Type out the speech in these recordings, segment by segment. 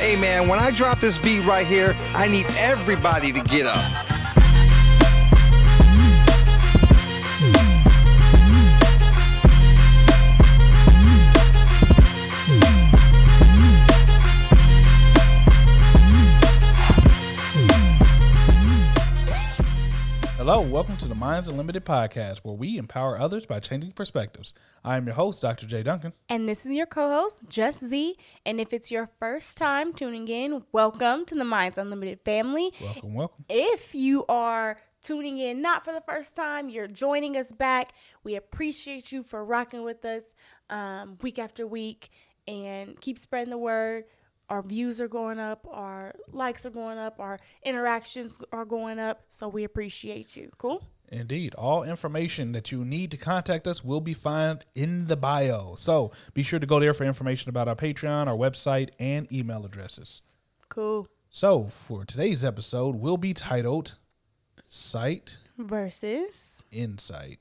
Hey man, when I drop this beat right here, I need everybody to get up. Hello, welcome to the Minds Unlimited podcast, where we empower others by changing perspectives. I am your host, Dr. Jay Duncan. And this is your co host, Just Z. And if it's your first time tuning in, welcome to the Minds Unlimited family. Welcome, welcome. If you are tuning in not for the first time, you're joining us back, we appreciate you for rocking with us um, week after week and keep spreading the word. Our views are going up, our likes are going up, our interactions are going up. So we appreciate you. Cool? Indeed. All information that you need to contact us will be found in the bio. So be sure to go there for information about our Patreon, our website, and email addresses. Cool. So for today's episode, will be titled Sight Versus. Insight.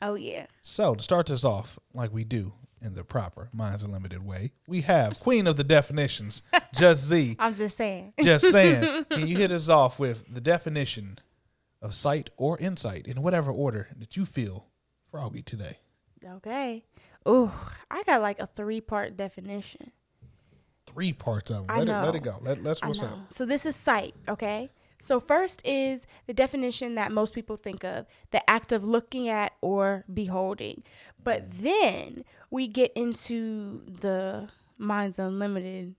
Oh, yeah. So to start this off, like we do in the proper Minds Unlimited way, we have Queen of the Definitions, Just Z. I'm just saying. Just saying. Can you hit us off with the definition of sight or insight in whatever order that you feel froggy today? Okay. Ooh, I got like a three part definition. Three parts of it. I Let it let it go. Let, let's what's up. So this is sight, okay? So first is the definition that most people think of, the act of looking at or beholding. But then we get into the Minds Unlimited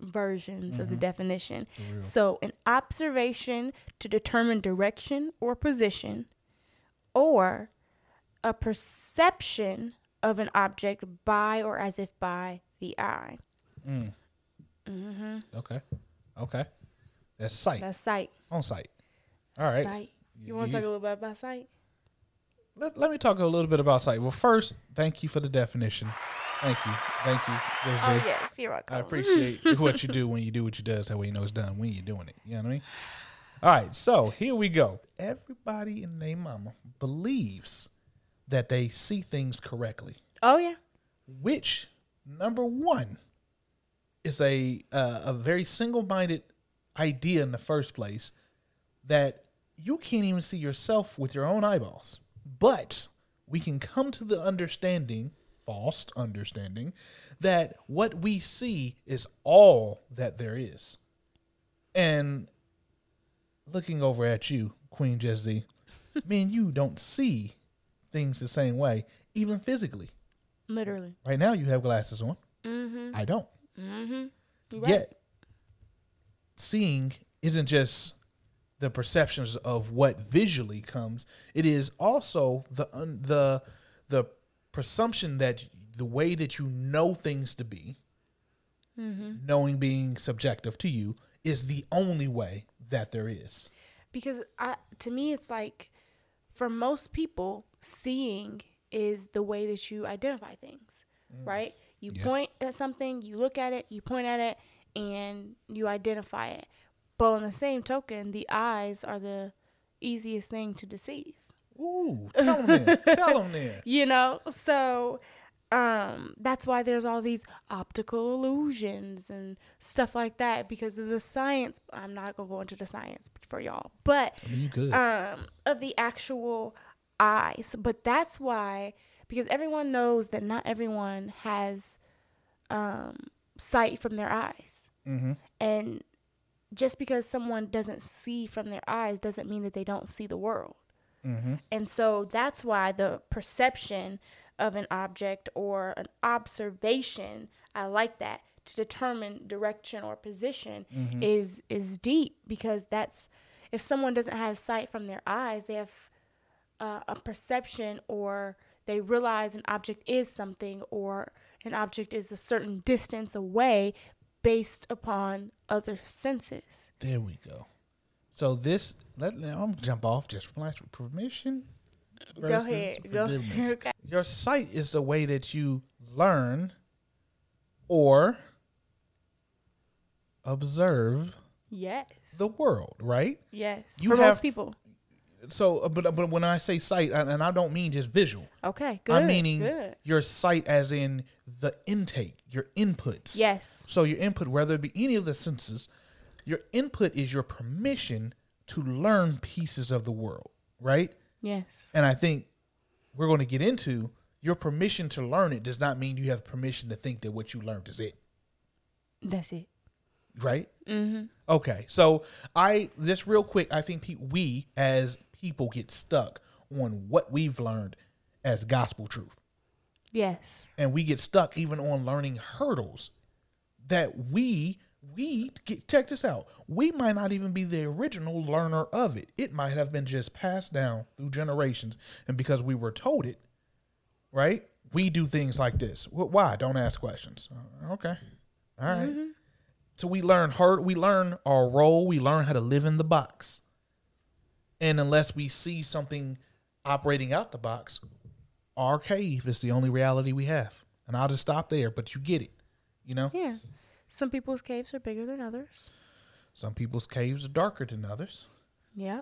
versions of the definition. So an observation to determine direction or position or a perception of an object by or as if by the eye. Mm-hmm. Okay. Okay. That's sight. That's sight. On sight. All right. Sight. You want to talk a little bit about sight? Let, let me talk a little bit about sight. Well, first, thank you for the definition. Thank you. Thank you. Just Oh yes, you're welcome. I appreciate what you do when you do what you does. That way you know it's done when you're doing it. You know what I mean? All right, so here we go. Everybody in their mama believes that they see things correctly, Oh yeah. which number one is a uh, a very single minded idea in the first place that you can't even see yourself with your own eyeballs. But we can come to the understanding, false understanding, that what we see is all that there is. And looking over at you, Queen Jesse, me and you don't see things the same way, even physically. Literally. Right now, you have glasses on. Mm-hmm. I don't. Mm-hmm. Right. Yet, seeing isn't just the perceptions of what visually comes. It is also the un, the the presumption that the way that you know things to be, Mm-hmm. knowing being subjective to you, is the only way that there is. Because I, to me, it's like, for most people, seeing is the way that you identify things, right? You Mm. Yeah. point at something, you look at it, you point at it, and you identify it. But on the same token, the eyes are the easiest thing to deceive. Ooh, tell them then. Tell them then. you know so um that's why there's all these optical illusions and stuff like that because of the science i'm not gonna go into the science for y'all but I mean, you good. um of the actual eyes but that's why because everyone knows that not everyone has um sight from their eyes mm-hmm. and just because someone doesn't see from their eyes doesn't mean that they don't see the world Mm-hmm. and so that's why the perception of an object or an observation, I like that, to determine direction or position Mm-hmm. is is deep because that's if someone doesn't have sight from their eyes, they have uh, a perception or they realize an object is something or an object is a certain distance away based upon other senses. There we go. So this, let I'm gonna jump off just flash with permission. Go ahead. Go forgiveness. okay. Your sight is the way that you learn or observe Yes. the world, right? Yes. You For have- most people. So, uh, but but when I say sight, and I don't mean just visual. Okay, good. I'm meaning good. your sight as in the intake, your inputs. Yes. So your input, whether it be any of the senses, your input is your permission to learn pieces of the world, right? Yes. And I think we're going to get into your permission to learn it does not mean you have permission to think that what you learned is it, That's it. right? Mm-hmm. Okay, so I just real quick, I think pe- we as people get stuck on what we've learned as gospel truth. Yes. and we get stuck even on learning hurdles that we we get check this out. We might not even be the original learner of it. It might have been just passed down through generations. And because we were told it right? We do things like this. Why? Don't ask questions. Uh, okay. All right. so we learn hard we learn our role. We learn how to live in the box and unless we see something operating out the box our cave is the only reality we have. And I'll just stop there, but you get it. You know? Yeah. Some people's caves are bigger than others. Some people's caves are darker than others. Yeah.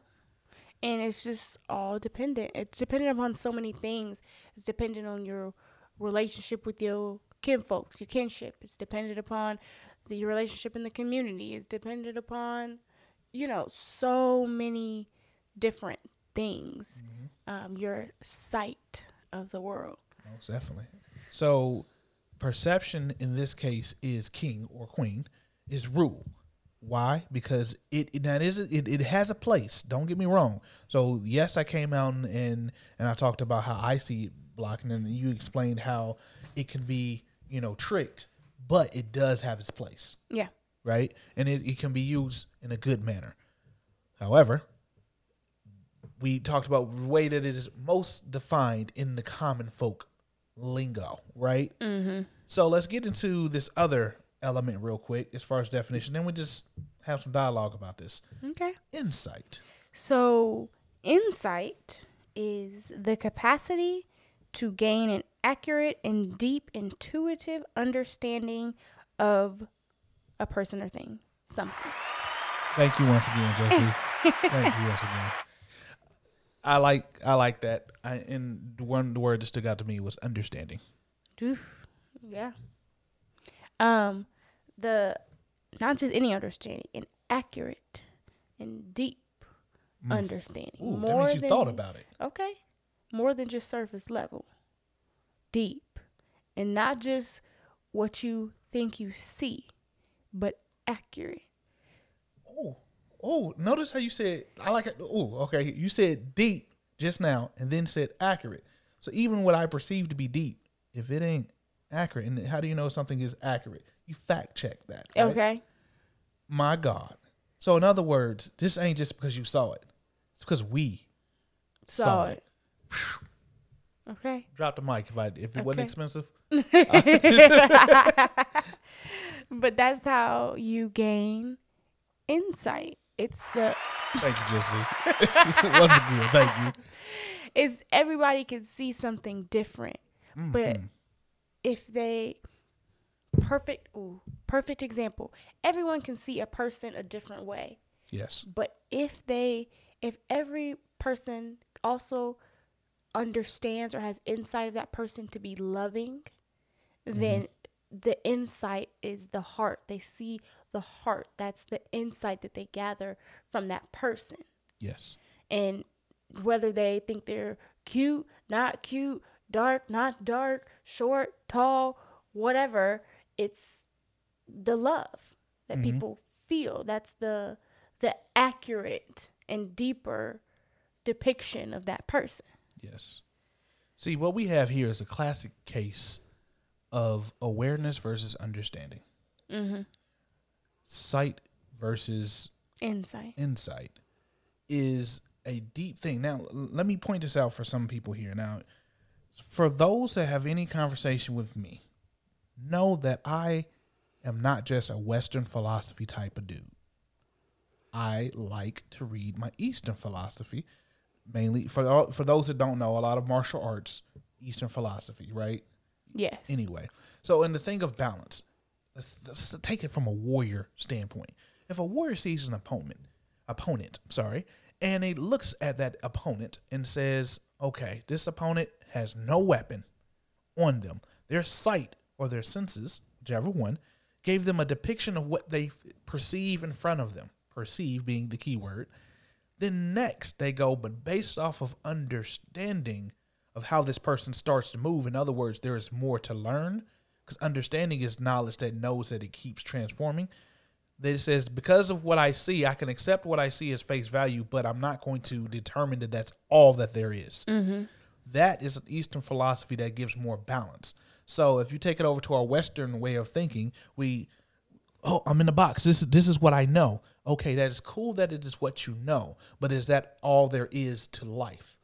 And it's just all dependent. It's dependent upon so many things. It's dependent on your relationship with your kin folks, your kinship. It's dependent upon the relationship in the community. It's dependent upon, you know, so many different things. Um, your sight of the world. Most definitely. So perception in this case is king or queen, is rule. Why? Because it it- that is it, it has a place. Don't get me wrong. So yes, I came out and and, and I talked about how I see blocking, and you explained how it can be you know tricked, but it does have its place. Yeah. right? And it, it can be used in a good manner. However, we talked about the way that it is most defined in the common folk lingo, right? Mm-hmm. So let's get into this other element real quick as far as definition. Then we just have some dialogue about this. Okay. Insight. So, insight is the capacity to gain an accurate and deep intuitive understanding of a person or thing, something. Thank you once again, Jesse. Thank you once again. I like I like that. I, and one word that stuck out to me was understanding. Oof. Yeah. Um, the not just any understanding, an accurate and deep understanding. Mm. Ooh, that More means you than thought about it. Okay. More than just surface level. Deep. And not just what you think you see, but accurate. Oh, oh! Notice how you said I like it. Oh, okay. You said deep just now, and then said accurate. So even what I perceive to be deep, if it ain't accurate, and how do you know something is accurate? You fact check that. right? Okay. My God. So in other words, this ain't just because you saw it. It's because we Saw, Saw it. Okay. Drop the mic if I if it wasn't expensive. But that's how you gain insight. It's the Thank you, Jesse. Once again, thank you. is everybody can see something different. But Mm-hmm. if they perfect ooh, perfect example. Everyone can see a person a different way. Yes. But if they if every person also understands or has insight of that person to be loving, then the insight is the heart. They see the heart. That's the insight that they gather from that person. Yes. And whether they think they're cute, not cute, dark, not dark, short, tall, whatever, it's the love that mm-hmm. people feel. That's the the accurate and deeper depiction of that person. Yes. See, what we have here is a classic case of awareness versus understanding. Mm-hmm. Sight versus Insight. insight is a deep thing. Now, let me point this out for some people here. Now, for those that have any conversation with me, know that I am not just a Western philosophy type of dude. I like to read my Eastern philosophy, mainly for for those that don't know, a lot of martial arts, Eastern philosophy, right? Yes. anyway. So, in the thing of balance, let's, let's take it from a warrior standpoint. If a warrior sees an opponent, opponent, sorry, and he looks at that opponent and says, "Okay, this opponent has no weapon on them. Their sight or their senses, whichever one, gave them a depiction of what they perceive in front of them. Perceive being the key word. Then next they go, but based off of understanding of how this person starts to move. In other words, there is more to learn because understanding is knowledge that knows that it keeps transforming. That it says because of what I see, I can accept what I see as face value, but I'm not going to determine that that's all that there is. Mm-hmm. That is an Eastern philosophy that gives more balance. So if you take it over to our Western way of thinking, we oh, I'm in the box. This is this is what I know. Okay, that is cool that it is what you know, but is that all there is to life?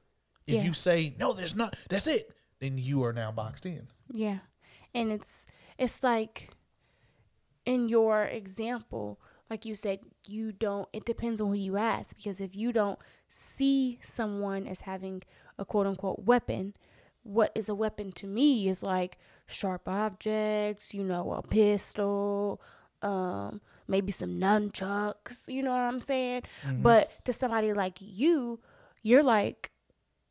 If Yeah. you say no, there's not. That's it. Then you are now boxed in. Yeah. And it's it's like in your example, like you said, you don't it depends on who you ask because if you don't see someone as having a quote unquote weapon, what is a weapon to me is like sharp objects, you know, a pistol, um, maybe some nunchucks, you know what I'm saying? But to somebody like you, you're like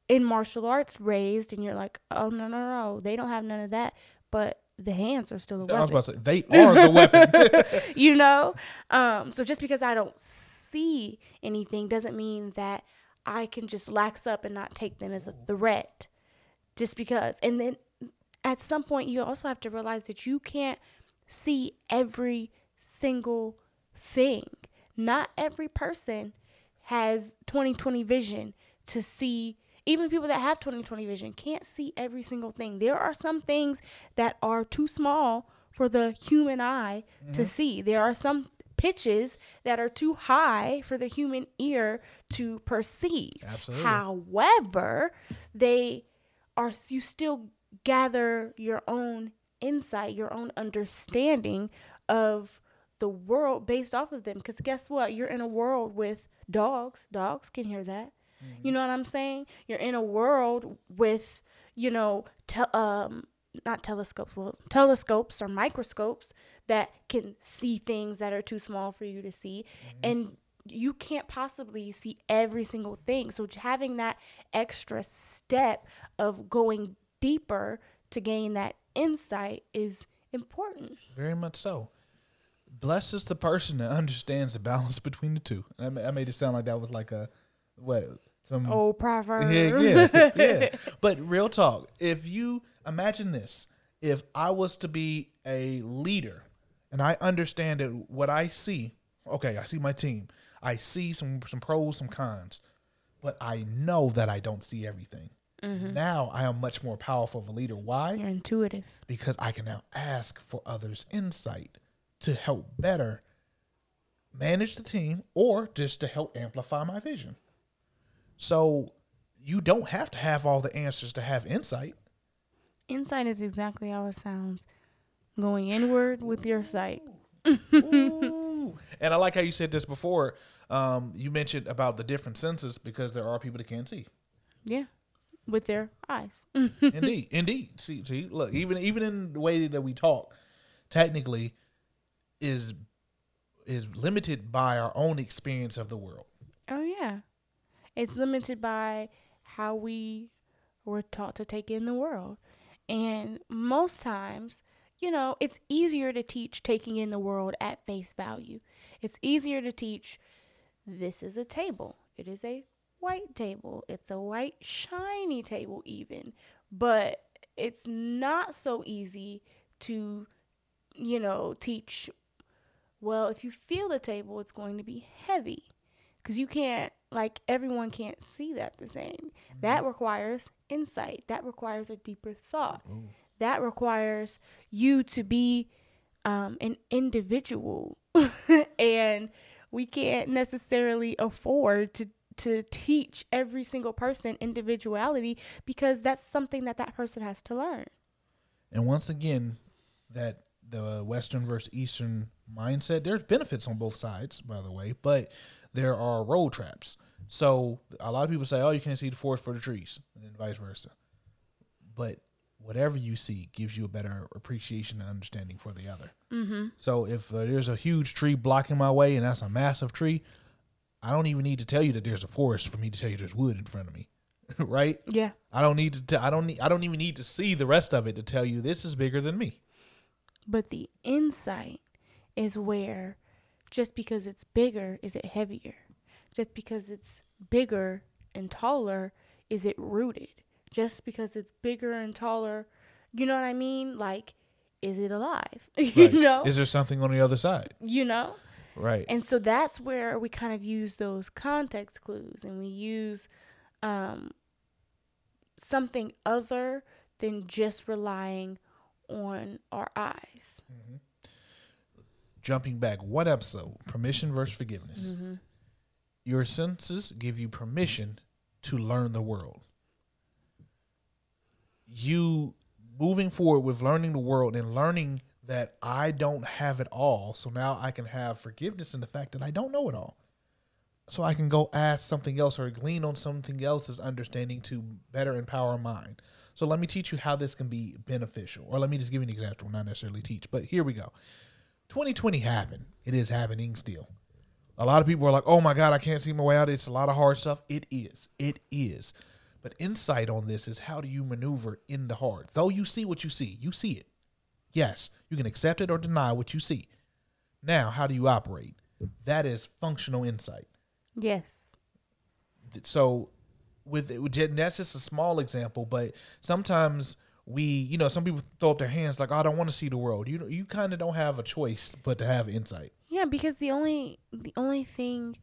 in martial arts raised and you're like, oh no no no, they don't have none of that. But the hands are still a I was weapon. about to say they are the weapon. you know? Um, so just because I don't see anything doesn't mean that I can just lax up and not take them as a threat. Just because. And then at some point you also have to realize that you can't see every single thing. Not every person has 2020 vision to see even people that have 2020 vision can't see every single thing. There are some things that are too small for the human eye to mm-hmm. see. There are some pitches that are too high for the human ear to perceive. Absolutely. However, they are you still gather your own insight, your own understanding of the world based off of them because guess what? You're in a world with dogs. Dogs can hear that. You know what I'm saying? You're in a world with, you know, te- um not telescopes, well, telescopes or microscopes that can see things that are too small for you to see and you can't possibly see every single thing. So having that extra step of going deeper to gain that insight is important. Very much so. Blessed is the person that understands the balance between the two. I I made it sound like that was like a what some Oh, proverb. Yeah, yeah, yeah. But real talk, if you imagine this, if I was to be a leader and I understand that what I see, okay, I see my team, I see some some pros, some cons, but I know that I don't see everything. Mm-hmm. Now I am much more powerful of a leader. Why? You're intuitive. because I can now ask for others' insight to help better manage the team or just to help amplify my vision. So you don't have to have all the answers to have insight. Insight is exactly how it sounds. Going inward with your sight. And I like how you said this before. Um, you mentioned about the different senses because there are people that can't see. Yeah. With their eyes. indeed, indeed. See, see, look, even even in the way that we talk, technically, is is limited by our own experience of the world. It's limited by how we were taught to take in the world. And most times, you know, it's easier to teach taking in the world at face value. It's easier to teach this is a table. It is a white table. It's a white shiny table even. But it's not so easy to you know, teach well, if you feel the table, it's going to be heavy because you can't like everyone can't see that the same. That requires insight. That requires a deeper thought. That requires you to be um, an individual. And we can't necessarily afford to to teach every single person individuality because that's something that that person has to learn. And once again, that the Western versus Eastern mindset, there's benefits on both sides, by the way, but there are road traps. So a lot of people say, oh, you can't see the forest for the trees, and then vice versa. But whatever you see gives you a better appreciation and understanding for the other. Mm-hmm. So if uh, there's a huge tree blocking my way and that's a massive tree, I don't even need to tell you that there's a forest for me to tell you there's wood in front of me, right? Yeah. I don't need to. T- I don't need. I don't even need to see the rest of it to tell you this is bigger than me. But the insight is where just because it's bigger, is it heavier? Just because it's bigger and taller, is it rooted? Just because it's bigger and taller, you know what I mean? Like, is it alive? you Right. know? Is there something on the other side? you know? Right. And so that's where we kind of use those context clues and we use um, something other than just relying on our eyes. Mm-hmm. Jumping back one episode, permission versus forgiveness. Mm-hmm. Your senses give you permission to learn the world. You moving forward with learning the world and learning that I don't have it all, so now I can have forgiveness in the fact that I don't know it all. So I can go ask something else or glean on something else's understanding to better empower mine. So let me teach you how this can be beneficial. Or let me just give you an example, not necessarily teach, but here we go. 2020 happened. It is happening still. A lot of people are like, oh my God, I can't see my way out. It's a lot of hard stuff. It is. It is. But insight on this is how do you maneuver in the hard? Though you see what you see, you see it. Yes, you can accept it or deny what you see. Now, how do you operate? That is functional insight. Yes. So, with it, that's just a small example, but sometimes we, you know, some people throw up their hands like, oh, "I don't want to see the world." You know, you kind of don't have a choice but to have insight. Yeah, because the only the only thing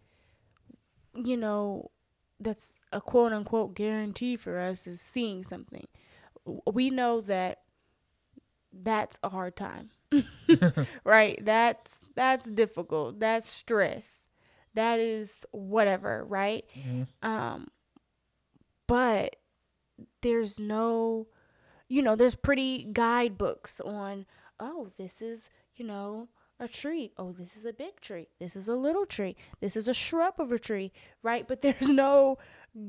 you know that's a quote unquote guarantee for us is seeing something. We know that that's a hard time. right? That's that's difficult. That's stress. That is whatever, right? Um but there's no you know, there's pretty guidebooks on, oh, this is, you know, a tree. Oh, this is a big tree. This is a little tree. This is a shrub of a tree, right? But there's no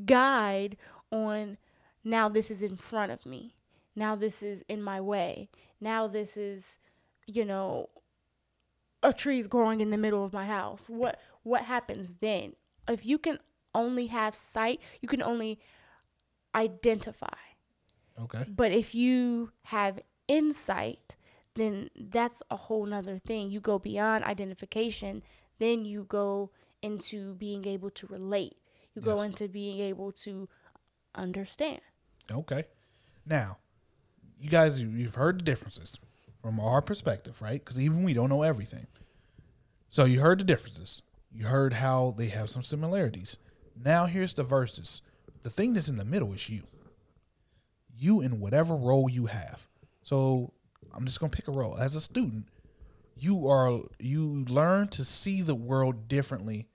guide on now this is in front of me. Now this is in my way. Now this is, you know, a tree's growing in the middle of my house. What what happens then? If you can only have sight, you can only identify. Okay. But if you have insight, then that's a whole nother thing. You go beyond identification, then you go into being able to relate. You go into being able to understand. Okay. Now, you guys, you've heard the differences from our perspective, right? Because even we don't know everything. So you heard the differences. You heard how they have some similarities. Now here's the verses. The thing that's in the middle is you. You in whatever role you have. So I'm just gonna pick a role. As a student, you are you learn to see the world differently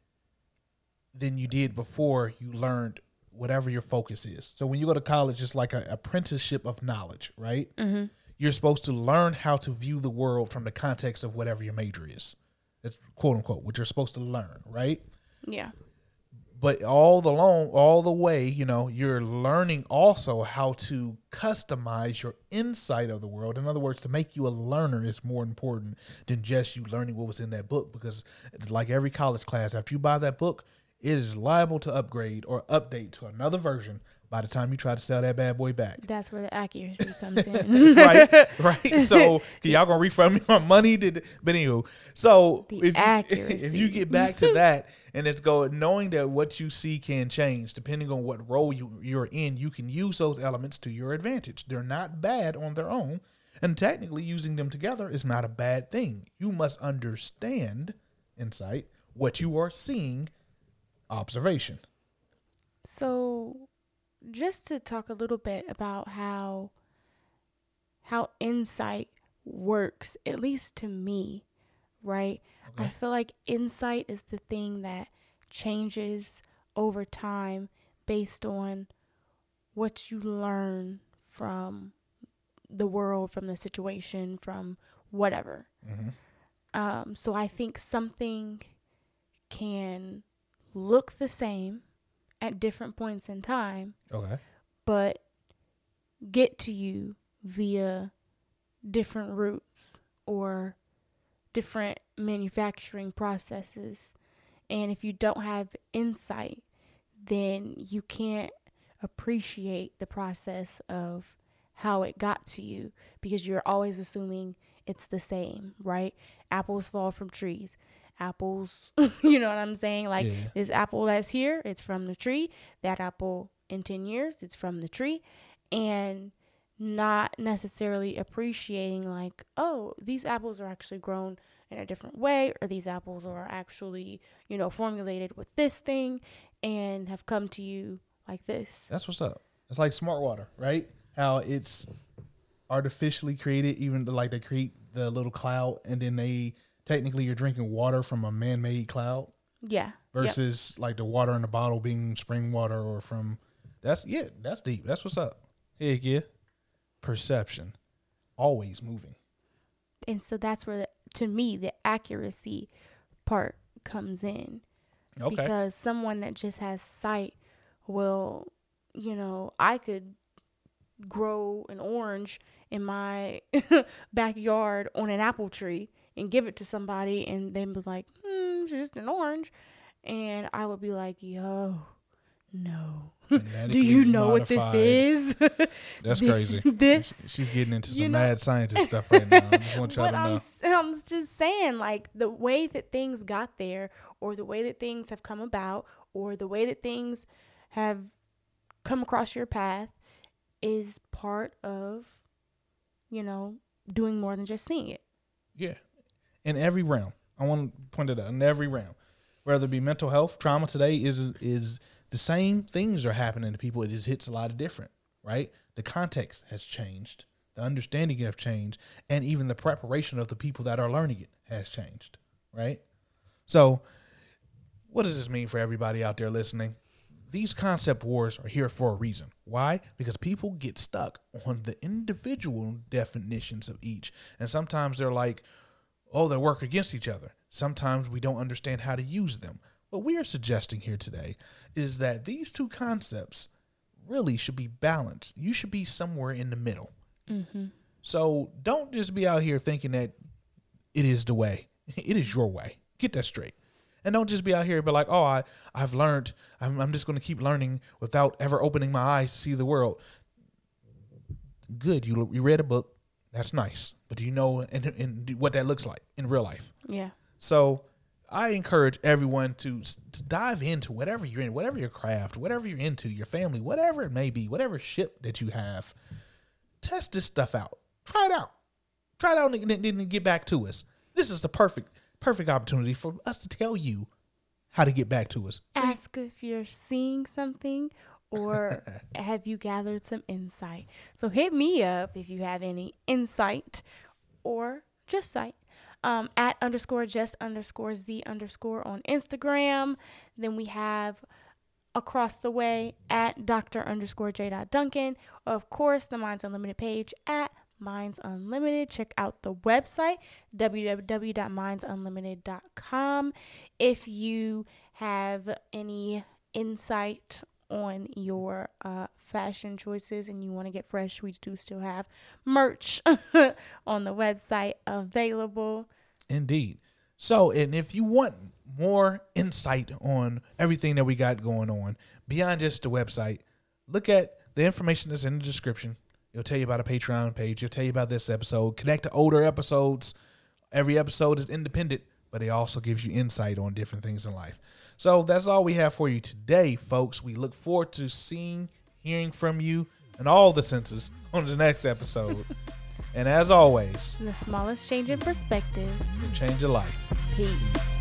than you did before you learned whatever your focus is. So when you go to college, it's like an apprenticeship of knowledge, right? Mm-hmm. You're supposed to learn how to view the world from the context of whatever your major is. That's quote unquote what you're supposed to learn, right? Yeah. But all the long, all the way, you know, you're learning also how to customize your insight of the world. In other words, to make you a learner is more important than just you learning what was in that book. Because, like every college class, after you buy that book, it is liable to upgrade or update to another version by the time you try to sell that bad boy back. That's where the accuracy comes in. right, right. So y'all gonna refund me my money? Did but anywho, so The if you, if you get back to that and it's going knowing that what you see can change depending on what role you you're in, you can use those elements to your advantage. They're not bad on their own, and technically using them together is not a bad thing. You must understand insight, what you are seeing, observation. So, just to talk a little bit about how how insight works, at least to me, right? I feel like insight is the thing that changes over time based on what you learn from the world, from the situation, from whatever. Um, so I think something can look the same at different points in time, Okay. but get to you via different routes or different manufacturing processes And if you don't have insight, then you can't appreciate the process of how it got to you because you're always assuming it's the same, right? Apples fall from trees. Apples, you know what I'm saying? Like Yeah. this apple that's here, it's from the tree. That apple in 10 years, it's from the tree. And not necessarily appreciating, like, oh, these apples are actually grown in a different way, or these apples are actually, you know, formulated with this thing and have come to you like this. That's what's up. It's like smart water, right? How it's artificially created, even like they create the little cloud and then they technically you're drinking water from a man made cloud Yeah. Yep. versus like the water in the bottle being spring water or from that's yeah, that's deep. That's what's up. Heck yeah. Perception. Always moving. And so that's where, the, to me, the accuracy part comes in. Okay. Because someone that just has sight will, you know, I could grow an orange in my backyard on an apple tree and give it to somebody and then be like, hmm, it's just an orange. And I would be like, yo, no. Do you know what this is? That's crazy. This She's getting into you some know- mad scientist stuff right now. I just want y'all but to I'm, know. s- I'm just saying, like, the way that things got there, or the way that things have come about, or the way that things have come across your path is part of, you know, doing more than just seeing it. Yeah. In every realm. I want to point it out. In every realm. Whether it be mental health, trauma today is is the same things are happening to people. It just hits a lot of different, right? The context has changed. The understanding have changed. And even the preparation of the people that are learning it has changed. Right? So what does this mean for everybody out there listening? These concept wars are here for a reason. Why? Because people get stuck on the individual definitions of each. And sometimes they're like, oh, they work against each other. Sometimes we don't understand how to use them. What we are suggesting here today is that these two concepts really should be balanced. You should be somewhere in the middle. Mm-hmm. So don't just be out here thinking that it is the way. It is your way. Get that straight. And don't just be out here and be like, oh, I, I've learned. I'm, I'm just going to keep learning without ever opening my eyes to see the world. Good. You, you read a book. That's nice. But do you know and, and what that looks like in real life? Yeah. So I encourage everyone to, to dive into whatever you're in, whatever your craft, whatever you're into, your family, whatever it may be, whatever ship that you have. Test this stuff out. Try it out. Try it out and then, get back to us. This is the perfect, perfect opportunity for us to tell you how to get back to us. Ask if you're seeing something or have you gathered some insight. So hit me up if you have any insight or just sight. Um, at underscore just underscore z underscore on Instagram. Then we have across the way at Dr. underscore J. dot Duncan. Of course, the Minds Unlimited page at Minds Unlimited. Check out the website, www.mindsunlimited.com. If you have any insight on your uh, fashion choices and you want to get fresh, we do still have merch on the website available. Indeed. So, and if you want more insight on everything that we got going on beyond just the website, look at the information that's in the description. It'll tell you about a Patreon page. It'll tell you about this episode. Connect to older episodes. Every episode is independent, but it also gives you insight on different things in life. So that's all we have for you today, folks. We look forward to seeing, hearing from you, and all the senses on the next episode. and as always, The smallest change in perspective. change your life. Peace.